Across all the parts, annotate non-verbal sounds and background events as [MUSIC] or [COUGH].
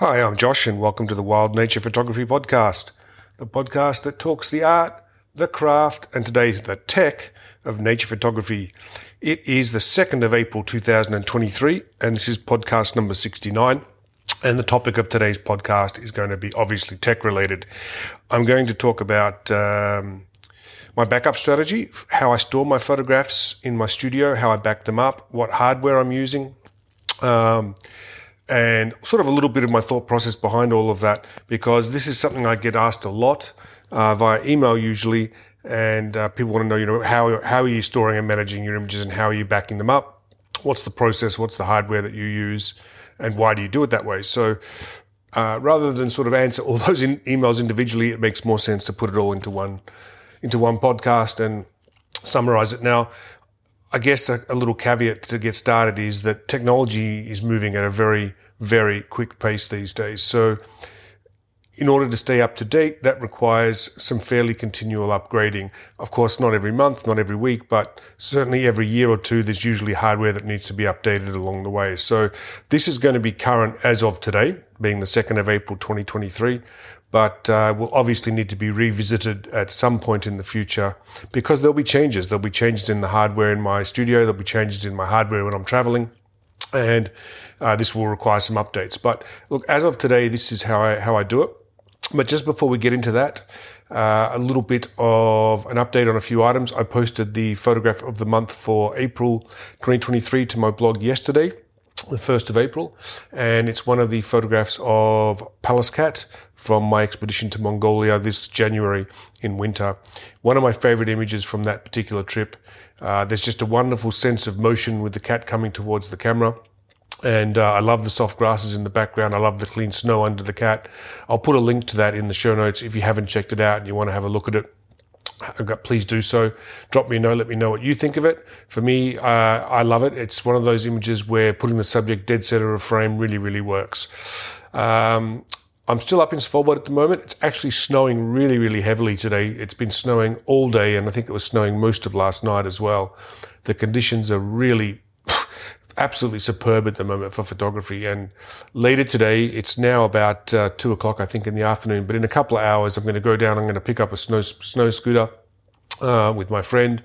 Hi, I'm Josh, and welcome to the Wild Nature Photography Podcast, the podcast that talks the art, the craft, and today the tech of nature photography. It is the 2nd of April 2023, and this is podcast number 69. And the topic of today's podcast is going to be obviously tech related. I'm going to talk about um, my backup strategy, how I store my photographs in my studio, how I back them up, what hardware I'm using. Um, and sort of a little bit of my thought process behind all of that because this is something I get asked a lot uh, via email usually, and uh, people want to know, you know, how how are you storing and managing your images, and how are you backing them up? What's the process? What's the hardware that you use, and why do you do it that way? So. Uh, rather than sort of answer all [LAUGHS] those in emails individually, it makes more sense to put it all into one into one podcast and summarize it. Now, I guess a, a, little caveat to get started is that technology is moving at a very, very quick pace these days. So in order to stay up to date, that requires some fairly continual upgrading. Of course, not every month, not every week, but certainly every year or two, there's usually hardware that needs to be updated along the way. So this is going to be current as of today, being the 2nd of April, 2023 but uh, will obviously need to be revisited at some point in the future because there'll be changes. There'll be changes in the hardware in my studio. There'll be changes in my hardware when I'm traveling. And uh, this will require some updates. But look, as of today, this is how I, how I do it. But just before we get into that, uh, a little bit of an update on a few items. I posted the photograph of the month for April 2023 to my blog yesterday the 1st of April, and it's one of the photographs of Pallas cat from my expedition to Mongolia this January in winter. One of my favorite images from that particular trip. Uh, there's just a wonderful sense of motion with the cat coming towards the camera. And uh, I love the soft grasses in the background. I love the clean snow under the cat. I'll put a link to that in the show notes if you haven't checked it out and you want to have a look at it please do so. Drop me a note. Let me know what you think of it. For me, uh, I love it. It's one of those images where putting the subject dead center of frame really, really works. Um, I'm still up in Svalbard at the moment. It's actually snowing really, really heavily today. It's been snowing all day, and I think it was snowing most of last night as well. The conditions are really absolutely superb at the moment for photography. And later today, it's now about uh, two o'clock, I think, in the afternoon. But in a couple of hours, I'm going to go down. I'm going to pick up a snow snow scooter uh, with my friend,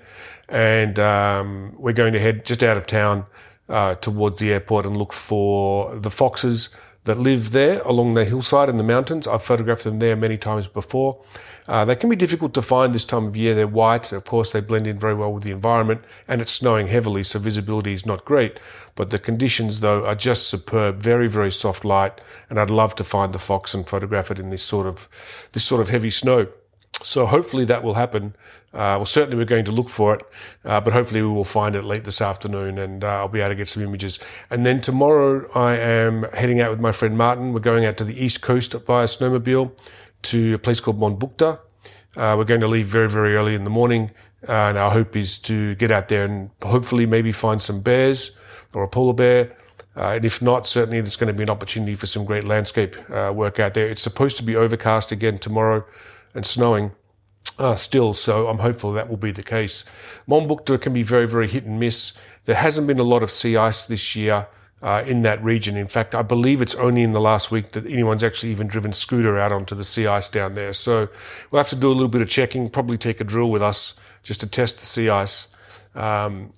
and um, we're going to head just out of town uh, towards the airport and look for the foxes that live there along the hillside in the mountains. I've photographed them there many times before. Uh, they can be difficult to find this time of year. They're white. Of course, they blend in very well with the environment and it's snowing heavily, so visibility is not great. But the conditions, though, are just superb. Very, very soft light. And I'd love to find the fox and photograph it in this sort of, this sort of heavy snow. So hopefully that will happen. Uh, well, certainly we're going to look for it, uh, but hopefully we will find it late this afternoon and uh, I'll be able to get some images. And then tomorrow I am heading out with my friend Martin. We're going out to the east coast via snowmobile to a place called Mohnbukta. Uh, we're going to leave very, very early in the morning. Uh, and our hope is to get out there and hopefully maybe find some bears or a polar bear. Uh, and if not, certainly there's going to be an opportunity for some great landscape work out there. It's supposed to be overcast again tomorrow and snowing uh, still, so I'm hopeful that will be the case. Mohnbukta can be very, very hit and miss. There hasn't been a lot of sea ice this year uh, in that region. In fact, I believe it's only in the last week that anyone's actually even driven scooter out onto the sea ice down there. So we'll have to do a little bit of checking, probably take a drill with us just to test the sea ice. Um,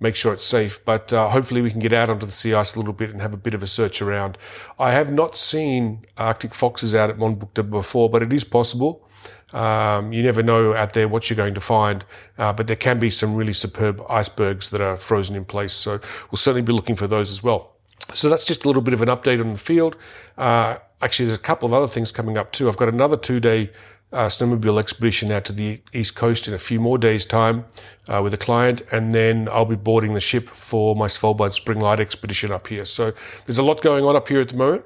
make sure it's safe. But uh, hopefully we can get out onto the sea ice a little bit and have a bit of a search around. I have not seen Arctic foxes out at Mohnbukta before, but it is possible. Um, you never know out there what you're going to find, uh, but there can be some really superb icebergs that are frozen in place. So we'll certainly be looking for those as well. So that's just a little bit of an update on the field. Uh, actually, there's a couple of other things coming up too. I've got another two day uh, snowmobile expedition out to the east coast in a few more days' time uh, with a client, and then I'll be boarding the ship for my Svalbard Spring Light expedition up here. So there's a lot going on up here at the moment.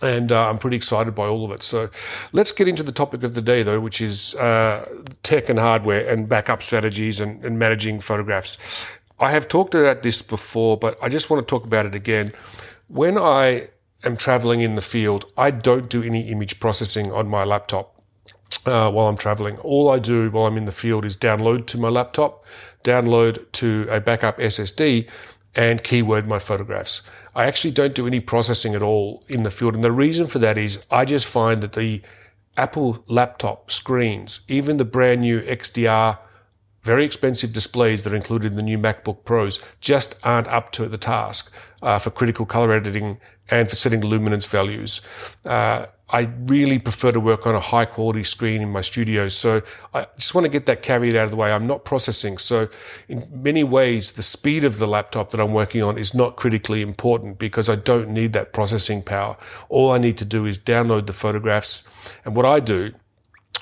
And uh, I'm pretty excited by all of it. So let's get into the topic of the day, though, which is uh, tech and hardware and backup strategies and, and managing photographs. I have talked about this before, but I just want to talk about it again. When I am traveling in the field, I don't do any image processing on my laptop uh, while I'm traveling. All I do while I'm in the field is download to my laptop, download to a backup SSD, and keyword my photographs. I actually don't do any processing at all in the field. And the reason for that is I just find that the Apple laptop screens, even the brand new XDR very expensive displays that are included in the new MacBook Pros just aren't up to the task uh, for critical color editing and for setting luminance values. Uh, I really prefer to work on a high quality screen in my studio. So I just want to get that caveat out of the way. I'm not processing. So in many ways, the speed of the laptop that I'm working on is not critically important because I don't need that processing power. All I need to do is download the photographs. And what I do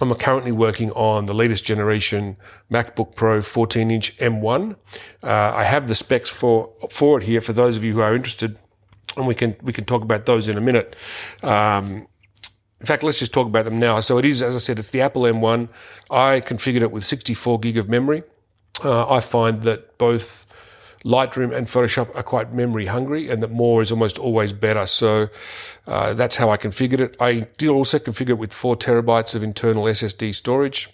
I'm currently working on the latest generation MacBook Pro 14 inch M1. Uh, I have the specs for, for it here for those of you who are interested, and we can, we can talk about those in a minute. Um, in fact, let's just talk about them now. So it is, as I said, it's the Apple M1. I configured it with 64 gig of memory. Uh, I find that both Lightroom and Photoshop are quite memory hungry and that more is almost always better. So uh, that's how I configured it. I did also configure it with four terabytes of internal SSD storage.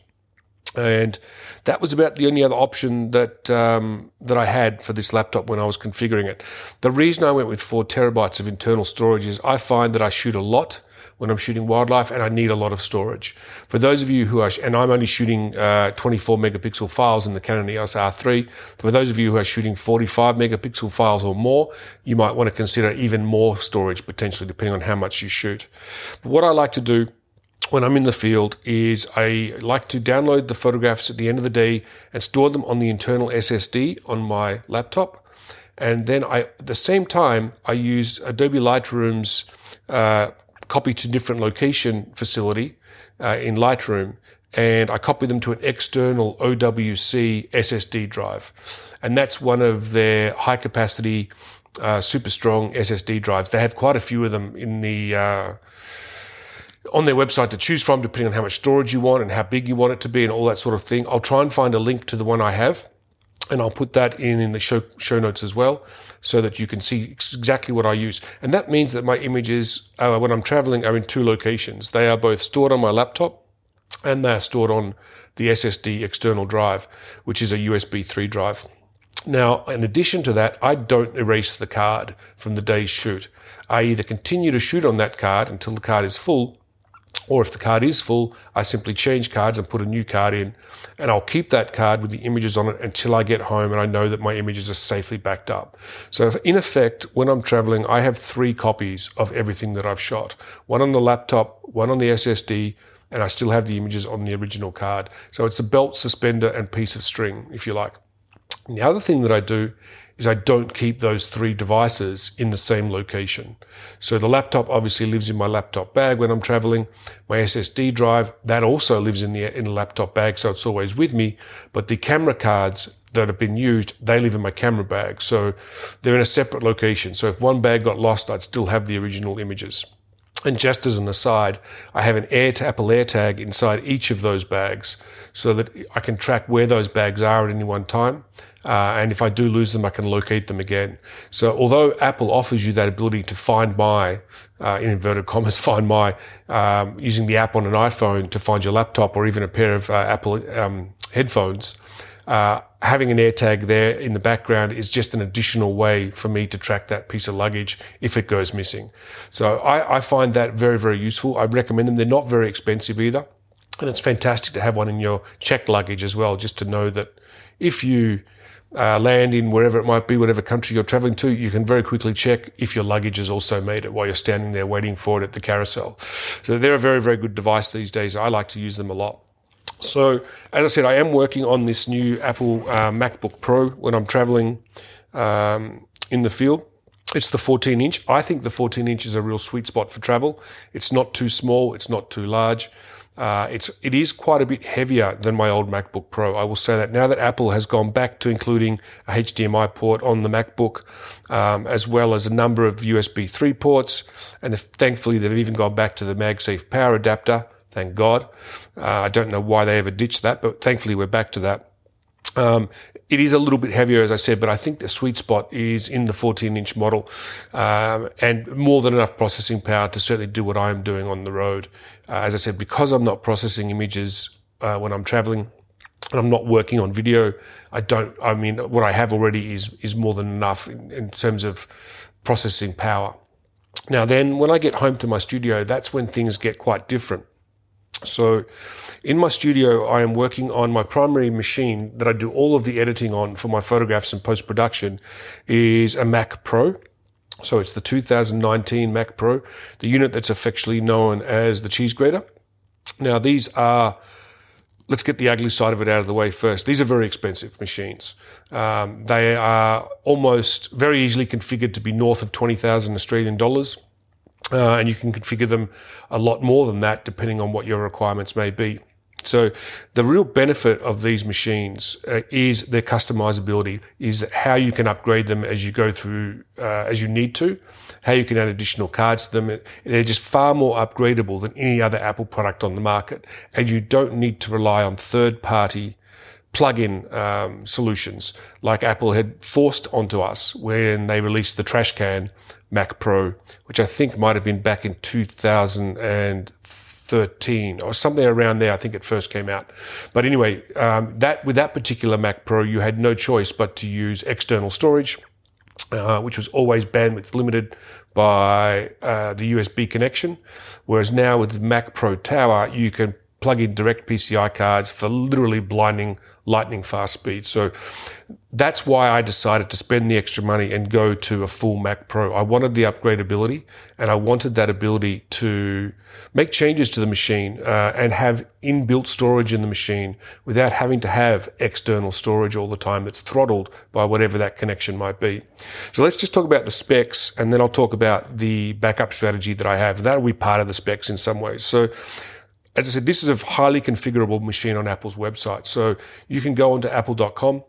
And that was about the only other option that um, that I had for this laptop when I was configuring it. The reason I went with four terabytes of internal storage is I find that I shoot a lot when I'm shooting wildlife, and I need a lot of storage. For those of you who are, and I'm only shooting uh, 24 megapixel files in the Canon EOS R3. For those of you who are shooting 45 megapixel files or more, you might want to consider even more storage potentially, depending on how much you shoot. But what I like to do when I'm in the field is I like to download the photographs at the end of the day and store them on the internal SSD on my laptop. And then I, at the same time, I use Adobe Lightroom's uh, copy to different location facility uh, in Lightroom, and I copy them to an external OWC SSD drive. And that's one of their high capacity, uh, super strong SSD drives. They have quite a few of them in the, uh, on their website to choose from, depending on how much storage you want and how big you want it to be and all that sort of thing. I'll try and find a link to the one I have and I'll put that in in the show, show notes as well so that you can see exactly what I use. And that means that my images, uh, when I'm traveling, are in two locations. They are both stored on my laptop and they are stored on the SSD external drive, which is a USB 3 drive. Now, in addition to that, I don't erase the card from the day's shoot. I either continue to shoot on that card until the card is full, or if the card is full, I simply change cards and put a new card in. And I'll keep that card with the images on it until I get home and I know that my images are safely backed up. So in effect, when I'm traveling, I have three copies of everything that I've shot. One on the laptop, one on the SSD, and I still have the images on the original card. So it's a belt, suspender, and piece of string, if you like. And the other thing that I do is I don't keep those three devices in the same location. So the laptop obviously lives in my laptop bag when I'm traveling. My SSD drive, that also lives in the, in the laptop bag, so it's always with me. But the camera cards that have been used, they live in my camera bag. So they're in a separate location. So if one bag got lost, I'd still have the original images. And just as an aside, I have an Air to Apple AirTag inside each of those bags so that I can track where those bags are at any one time. Uh, and if I do lose them, I can locate them again. So although Apple offers you that ability to find my, uh, in inverted commas, [LAUGHS] find my, um, using the app on an iPhone to find your laptop or even a pair of uh, Apple um, headphones, uh, having an AirTag there in the background is just an additional way for me to track that piece of luggage if it goes missing. So I, I find that very, very useful. I recommend them. They're not very expensive either. And it's fantastic to have one in your checked luggage as well, just to know that if you uh, land in wherever it might be, whatever country you're traveling to, you can very quickly check if your luggage has also made it while you're standing there waiting for it at the carousel. So they're a very, very good device these days. I like to use them a lot. So, as I said, I am working on this new Apple uh, MacBook Pro when I'm traveling um, in the field. It's the 14 inch. I think the 14 inch is a real sweet spot for travel. It's not too small. It's not too large. Uh, it's it is quite a bit heavier than my old MacBook Pro. I will say that now that Apple has gone back to including a HDMI port on the MacBook, um, as well as a number of USB 3 ports, and thankfully they've even gone back to the MagSafe power adapter. Thank God. Uh, I don't know why they ever ditched that, but thankfully we're back to that. Um, it is a little bit heavier, as I said, but I think the sweet spot is in the 14 inch model um, and more than enough processing power to certainly do what I'm doing on the road. Uh, as I said, because I'm not processing images uh, when I'm traveling, and I'm not working on video, I don't. I mean, what I have already is is more than enough in, in terms of processing power. Now, then, when I get home to my studio, that's when things get quite different. So, in my studio, I am working on my primary machine that I do all of the editing on for my photographs and post production is a Mac Pro. So it's the 2019 Mac Pro, the unit that's affectionately known as the cheese grater. Now, these are let's get the ugly side of it out of the way first. These are very expensive machines. Um, they are almost very easily configured to be north of 20,000 Australian dollars. Uh, and you can configure them a lot more than that depending on what your requirements may be. So the real benefit of these machines uh, is their customizability, is how you can upgrade them as you go through, uh, as you need to, how you can add additional cards to them. They're just far more upgradable than any other Apple product on the market. And you don't need to rely on third party plug-in um, solutions like Apple had forced onto us when they released the trash can Mac Pro, which I think might have been back in 2013 or something around there. I think it first came out. But anyway, um, that with that particular Mac Pro, you had no choice but to use external storage. Uh, which was always bandwidth limited by uh, the USB connection. Whereas now with the Mac Pro Tower, you can plug in direct PCI cards for literally blinding lightning fast speed. So that's why I decided to spend the extra money and go to a full Mac Pro. I wanted the upgradability and I wanted that ability to make changes to the machine uh, and have inbuilt storage in the machine without having to have external storage all the time that's throttled by whatever that connection might be. So let's just talk about the specs and then I'll talk about the backup strategy that I have. That'll be part of the specs in some ways. So as I said, this is a highly configurable machine on Apple's website. So you can go onto apple.com,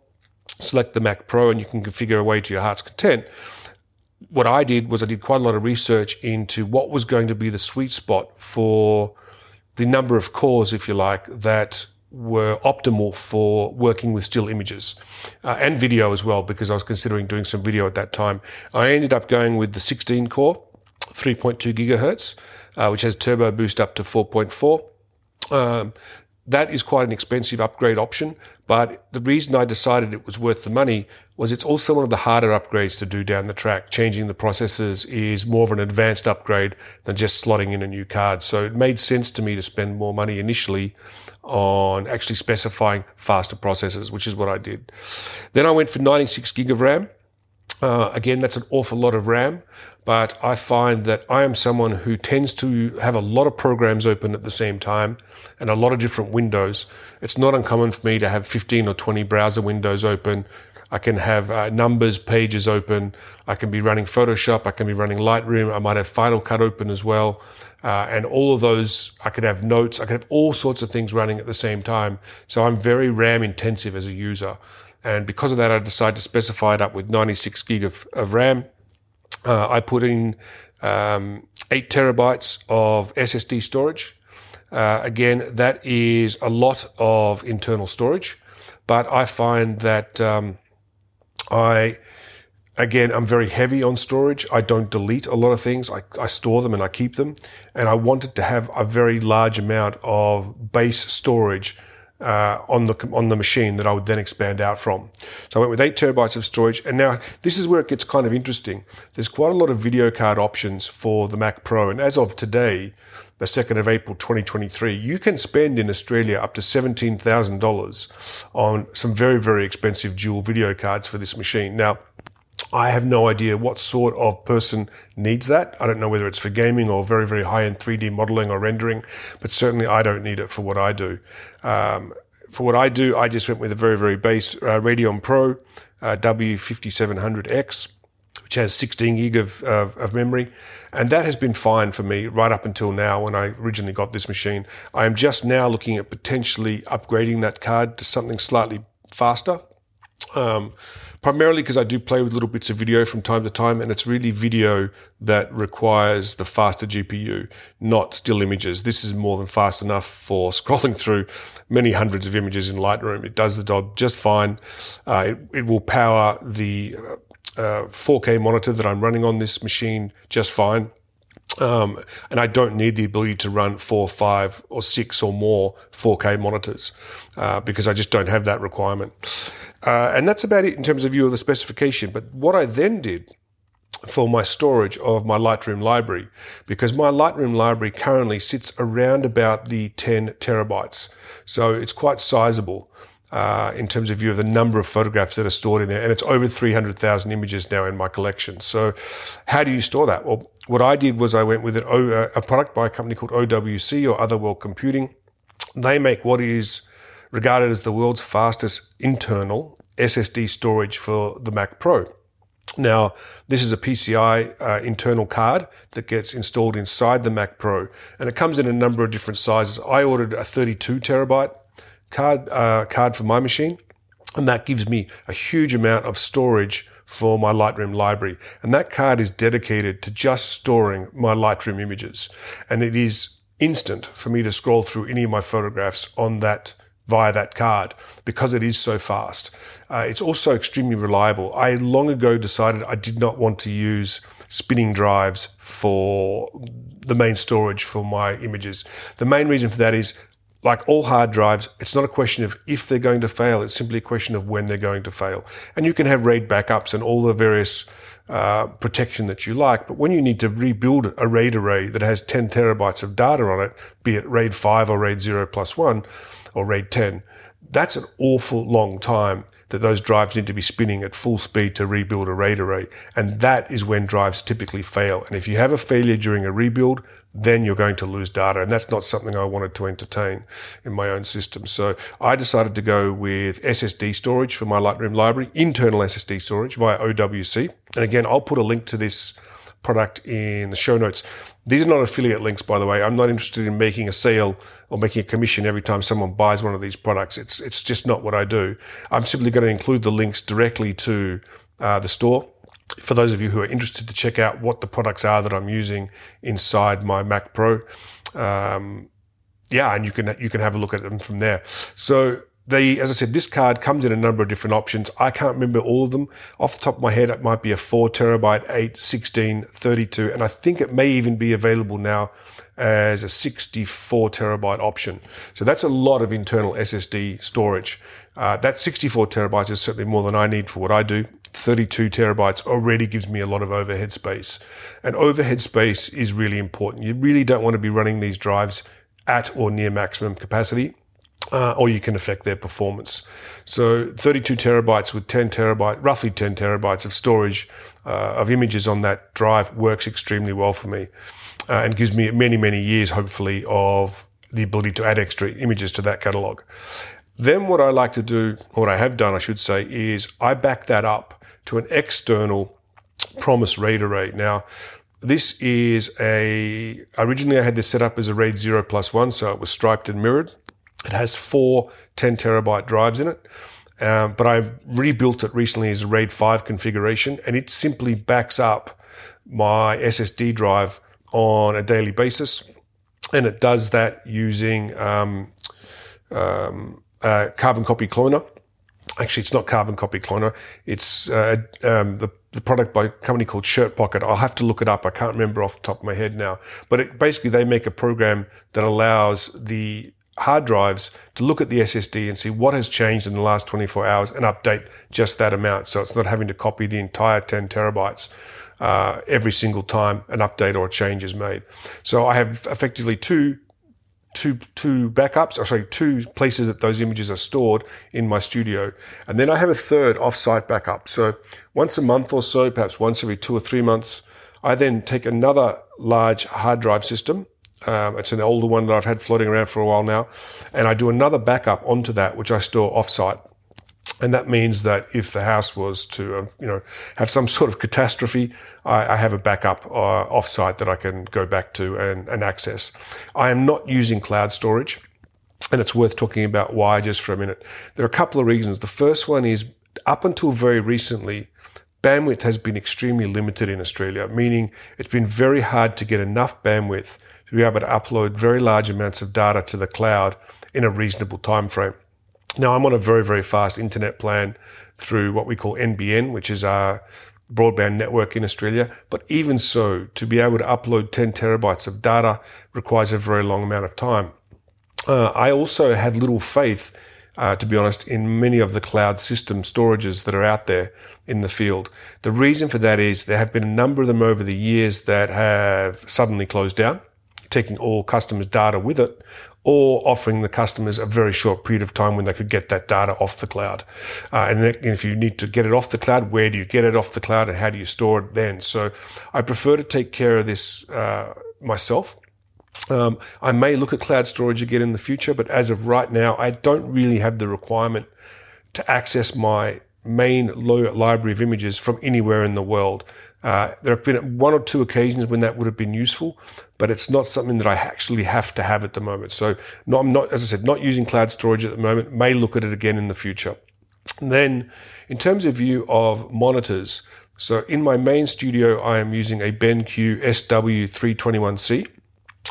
select the Mac Pro, and you can configure away to your heart's content. What I did was I did quite a lot of research into what was going to be the sweet spot for the number of cores, if you like, that were optimal for working with still images uh, and video as well, because I was considering doing some video at that time. I ended up going with the 16 core, 3.2 gigahertz, uh, which has turbo boost up to 4.4. Um, that is quite an expensive upgrade option, but the reason I decided it was worth the money was it's also one of the harder upgrades to do down the track. Changing the processors is more of an advanced upgrade than just slotting in a new card. So it made sense to me to spend more money initially on actually specifying faster processors, which is what I did. Then I went for 96 gig of RAM. Uh, again, that's an awful lot of RAM, but I find that I am someone who tends to have a lot of programs open at the same time and a lot of different windows. It's not uncommon for me to have 15 or 20 browser windows open. I can have uh, numbers pages open. I can be running Photoshop. I can be running Lightroom. I might have Final Cut open as well. Uh, and all of those, I could have notes. I could have all sorts of things running at the same time. So I'm very RAM intensive as a user. And because of that, I decided to specify it up with 96 gig of, of RAM. Uh, I put in um, eight terabytes of SSD storage. Uh, again, that is a lot of internal storage, but I find that um, I again, I'm very heavy on storage. I don't delete a lot of things. I, I, store them and I keep them. And I wanted to have a very large amount of base storage uh, on the on the machine that I would then expand out from. So I went with eight terabytes of storage, and now this is where it gets kind of interesting. There's quite a lot of video card options for the Mac Pro, and as of today, the 2nd of April 2023, you can spend in Australia up to $17,000 on some very, very expensive dual video cards for this machine. Now, I have no idea what sort of person needs that. I don't know whether it's for gaming or very, very high end 3D modeling or rendering, but certainly I don't need it for what I do. Um, for what I do, I just went with a very, very base uh, Radeon Pro uh, W5700X, which has 16 gig of, of, of, memory. And that has been fine for me right up until now when I originally got this machine. I am just now looking at potentially upgrading that card to something slightly faster. Um, primarily because I do play with little bits of video from time to time, and it's really video that requires the faster GPU, not still images. This is more than fast enough for [LAUGHS] scrolling through many hundreds of images in Lightroom. It does the job just fine. Uh, it, it, will power the uh, 4K monitor that I'm running on this machine just fine. Um, and I don't need the ability to run four, five, or six or more 4K monitors uh, because I just don't have that requirement. Uh, and that's about it in terms of view of the specification. But what I then did for my storage of my Lightroom library, because my Lightroom library currently sits around about the 10 terabytes. So it's quite sizable. Uh, in terms of view of the number of photographs that are stored in there. And it's over 300,000 images now in my collection. So how do you store that? Well, what I did was I went with an uh, a product by a company called OWC or Other World Computing. They make what is regarded as the world's fastest internal SSD storage for the Mac Pro. Now, this is a PCI uh, internal card that gets installed inside the Mac Pro, and it comes in a number of different sizes. I ordered a 32 terabyte card uh, card for my machine, and that gives me a huge amount of storage for my Lightroom library. And that card is dedicated to just storing my Lightroom images, and it is instant for me to scroll through any of my photographs on that via that card because it is so fast. Uh, it's also extremely reliable. I long ago decided I did not want to use spinning drives for the main storage for my images. The main reason for that is like all hard drives, it's not a question of if they're going to fail. It's simply a question of when they're going to fail. And you can have RAID backups and all the various uh, protection that you like. But when you need to rebuild a RAID array that has 10 terabytes of data on it, be it RAID 5 or RAID 0 plus 1 or RAID 10, that's an awful long time that those drives need to be spinning at full speed to rebuild a RAID array. And that is when drives typically fail. And if you have a failure during a rebuild, then you're going to lose data. And that's not something I wanted to entertain in my own system. So I decided to go with SSD storage for my Lightroom library, internal SSD storage via OWC. And again, I'll put a link to this product in the show notes. These are not affiliate links, by the way. I'm not interested in making a sale or making a commission every time someone buys one of these products. It's, it's just not what I do. I'm simply going to include the links directly to uh, the store. For those of you who are interested to check out what the products are that I'm using inside my Mac Pro, um, yeah, and you can you can have a look at them from there. So they, as I said, this card comes in a number of different options. I can't remember all of them. Off the top of my head, it might be a 4 terabyte, 8, 16, 32, and I think it may even be available now as a 64 terabyte option. So that's a lot of internal SSD storage. Uh, that 64 terabytes is certainly more than I need for what I do. 32 terabytes already gives me a lot of overhead space. And overhead space is really important. You really don't want to be running these drives at or near maximum capacity uh, or you can affect their performance. So 32 terabytes with 10 terabyte, roughly 10 terabytes of storage uh, of images on that drive works extremely well for me uh, and gives me many, many years, hopefully, of the ability to add extra images to that catalog. Then what I like to do, what I have done, I should say, is I back that up to an external Promise RAID array. Now, this is a, originally I had this set up as a RAID 0 plus 1, so it was striped and mirrored. It has four 10 terabyte drives in it. Um, but I rebuilt it recently as a RAID 5 configuration, and it simply backs up my SSD drive on a daily basis. And it does that using um, um, Carbon Copy Cloner. Actually, it's not Carbon Copy Cloner. It's uh, um, the, the product by a company called Shirt Pocket. I'll have to look it up. I can't remember off the top of my head now. But it, basically, they make a program that allows the hard drives to look at the SSD and see what has changed in the last 24 hours and update just that amount. So it's not having to copy the entire 10 terabytes uh, every single time an update or a change is made. So I have effectively two two two backups, or sorry, two places that those images are stored in my studio, and then I have a third offsite backup. So once a month or so, perhaps once every two or three months, I then take another large hard drive system um, it's an older one that I've had floating around for a while now. And I do another backup onto that, which I store offsite. And that means that if the house was to, um, you know, have some [LAUGHS] sort of catastrophe, I, I have a backup uh, offsite that I can go back to and, and access. I am not using cloud storage. And it's worth talking about why just for a minute. There are a couple of reasons. The first one is up until very recently, bandwidth has been extremely limited in Australia, meaning it's been very hard to get enough bandwidth to be able to upload very large amounts of data to the cloud in a reasonable time frame. Now I'm on a very, very fast internet plan through what we call NBN, which is our broadband network in Australia. But even so, to be able to upload 10 terabytes of data requires a very long amount of time. Uh, I also have little faith, uh, to be honest, in many of the cloud system storages that are out there in the field. The reason for that is there have been a number of them over the years that have suddenly closed down, taking all customers' data with it, or offering the customers a very short period of time when they could get that data off the cloud. Uh, and if you need to get it off the cloud, where do you get it off the cloud and how do you store it then? So I prefer to take care of this uh, myself. Um, I may look at cloud storage again in the future, but as of right now, I don't really have the requirement to access my main library of images from anywhere in the world. Uh, there have been one or two occasions when that would have been useful, but it's not something that I actually have to have at the moment. So not, I'm not, as I said, not using cloud storage at the moment, may look at it again in the future. And then in terms of view of monitors, so in my main studio, I am using a BenQ SW321C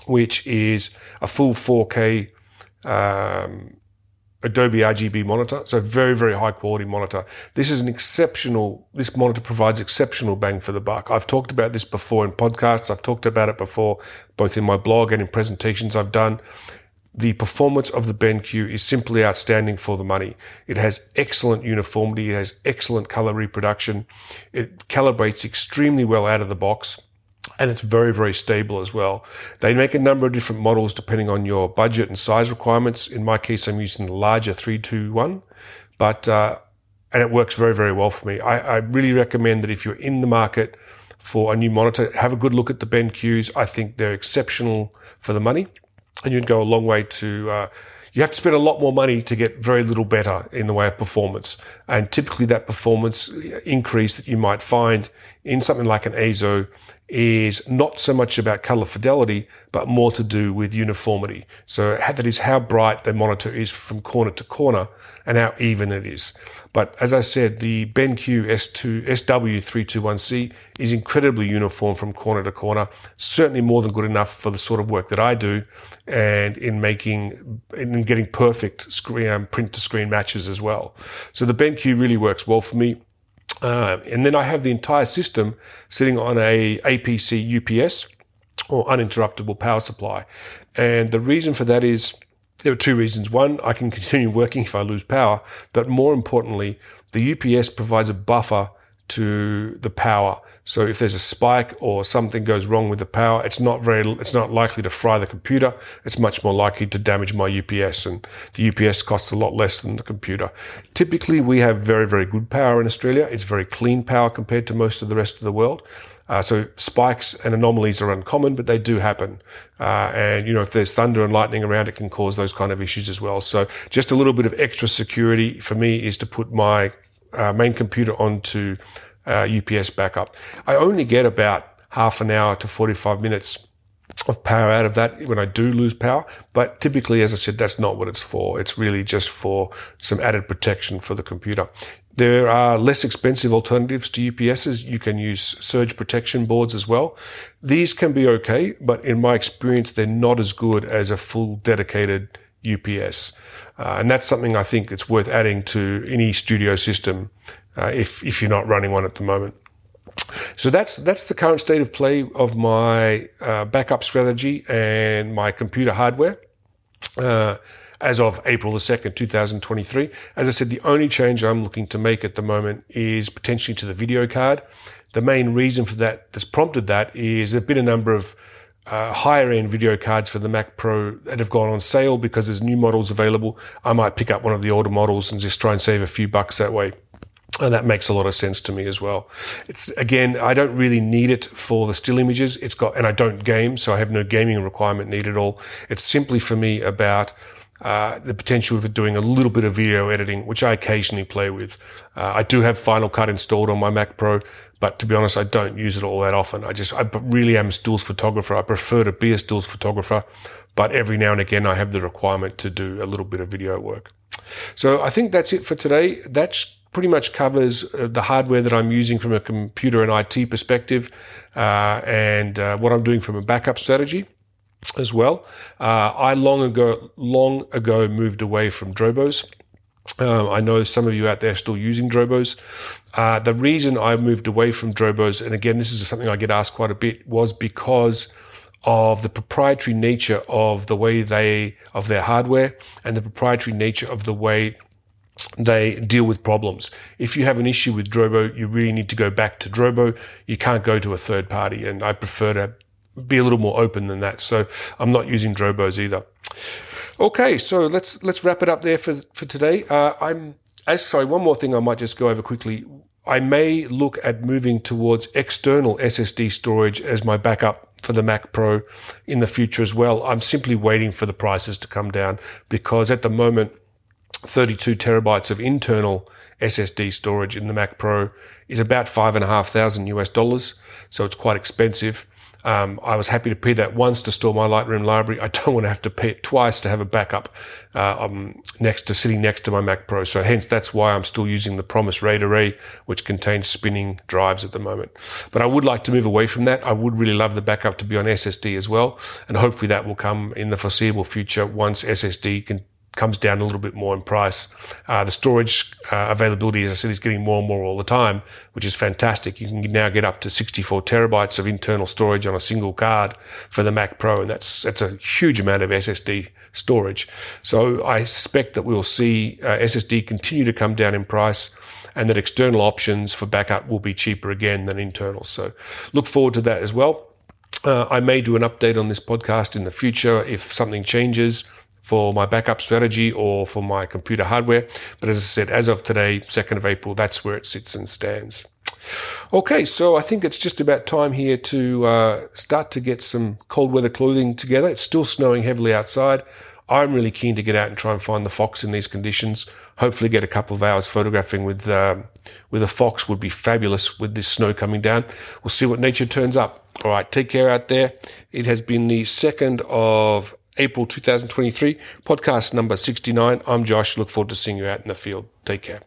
which is a full 4K um, Adobe RGB monitor. So very, very high quality monitor. This is an exceptional, this monitor provides exceptional bang for the buck. I've talked about this before in podcasts. I've talked about it before, both in my blog and in presentations I've done. The performance of the BenQ is simply outstanding for the money. It has excellent uniformity. It has excellent color reproduction. It calibrates extremely well out of the box and it's very, very stable as well. They make a number of different models depending on your budget and size requirements. In my case, I'm using the larger 321, but, uh, and it works very, very well for me. I, I, really recommend that if you're in the market for a new monitor, have a good look at the BenQs. I think they're exceptional for the money and you'd go a long way to, uh, you have to spend a lot more money to get very little better in the way of performance. And typically that performance increase that you might find in something like an EIZO is not so much about color fidelity, but more to do with uniformity. So that is how bright the monitor is from corner to corner and how even it is. But as I said, the BenQ S2, SW321C is incredibly uniform from corner to corner, certainly more than good enough for the sort of work that I do and in making, in getting perfect screen, um, print to screen matches as well. So the BenQ really works well for me. Uh, and then I have the entire system sitting on a APC UPS or uninterruptible power supply. And the reason for that is there are two reasons. One, I can [LAUGHS] continue working if I lose power, but more importantly, the UPS provides a buffer to the power. So if there's a spike or something goes wrong with the power, it's not very, it's not likely to fry the computer. It's much more likely to damage my UPS and the UPS costs a lot less than the computer. Typically we have very, very good power in Australia. It's very clean power compared to most of the rest of the world. Uh, so spikes and anomalies are uncommon, but they do happen. Uh, and you know, if there's thunder and lightning around, it can cause those kind of issues as well. So just a little bit of extra security for me is to put my uh, main computer onto uh, UPS backup. I only get about half an hour to 45 minutes of power out of that when I do lose power. But typically, as I said, that's not what it's for. It's really just for some added protection for the computer. There are less expensive alternatives to UPSs. You can use surge protection boards as well. These can be okay, but in my experience, they're not as good as a full dedicated UPS. Uh, and that's something I think it's worth adding to any studio system uh, if, if you're not running one at the moment. So that's that's the current state of play of my uh, backup strategy and my computer hardware uh, as of April the second, two thousand twenty-three. As I said, the only change I'm looking to make at the moment is potentially to the video card. The main reason for that that's prompted that is there've been a number of uh, higher end video cards for the Mac Pro that have gone on sale because there's new models available. I might pick up one of the older models and just try and save a few bucks that way. And that makes a lot of sense to me as well. It's again, I don't really need it for the still images. It's got, and I don't game, so I have no gaming requirement needed at all. It's simply for me about uh, the potential of doing a little bit of video editing, which I occasionally play with. Uh, I do have Final Cut installed on my Mac Pro, but to be honest, I don't use it all that often. I just, I really am a stills photographer. I prefer to be a stills photographer, but every now and again I have the requirement to do a little bit of video work. So I think that's it for today. That pretty much covers uh, the hardware that I'm using from a computer and IT perspective, uh, and uh, what I'm doing from a backup strategy as well. Uh, I long ago, long ago moved away from Drobos Um, I know some of you out there are still using Drobos. Uh, the reason I moved away from Drobos, and again, this is something I get asked quite a bit, was because of the proprietary nature of the way they of their hardware and the proprietary nature of the way they deal with problems. If you have an issue with Drobo, you really need to go back to Drobo. You can't go to a third party, and I prefer to be a little more open than that. So I'm not using Drobos either. Okay, so let's let's wrap it up there for for today. Uh, I'm as sorry. One more thing I might just go over quickly. I may look at moving towards external SSD storage as my backup for the Mac Pro in the future as well. I'm simply waiting for the prices to come down because at the moment 32 terabytes of internal SSD storage in the Mac Pro is about five and a half thousand US dollars. So it's quite expensive. Um, I was happy to pay that once to store my Lightroom library. I don't want to have to pay it twice to have a backup uh, um, next to sitting next to my Mac Pro. So hence that's why I'm still using the Promise RAID array, which contains spinning drives at the moment. But I would like to move away from that. I would really love the backup to be on SSD as well, and hopefully that will come in the foreseeable future once SSD can comes down a little bit more in price. Uh, the storage uh, availability, as I said, is getting more and more all the time, which is fantastic. You can now get up to 64 terabytes of internal storage on a single card for the Mac Pro, and that's that's a huge amount of SSD storage. So I suspect that we'll see uh, SSD continue to come down in price. And that external options for backup will be cheaper again than internal. So look forward to that as well. Uh, I may do an update on this podcast in the future if something changes for my backup strategy or for my computer hardware. But as I said, as of today, 2nd of April, that's where it sits and stands. Okay, so I think it's just about time here to uh, start to get some cold weather clothing together. It's still snowing heavily outside. I'm really keen to get out and try and find the fox in these conditions. Hopefully, get a couple of hours photographing with uh, with a fox would be fabulous with this snow coming down. We'll see what nature turns up. All right, take care out there. It has been the second of April 2023, podcast number 69. I'm Josh. Look forward to seeing you out in the field. Take care.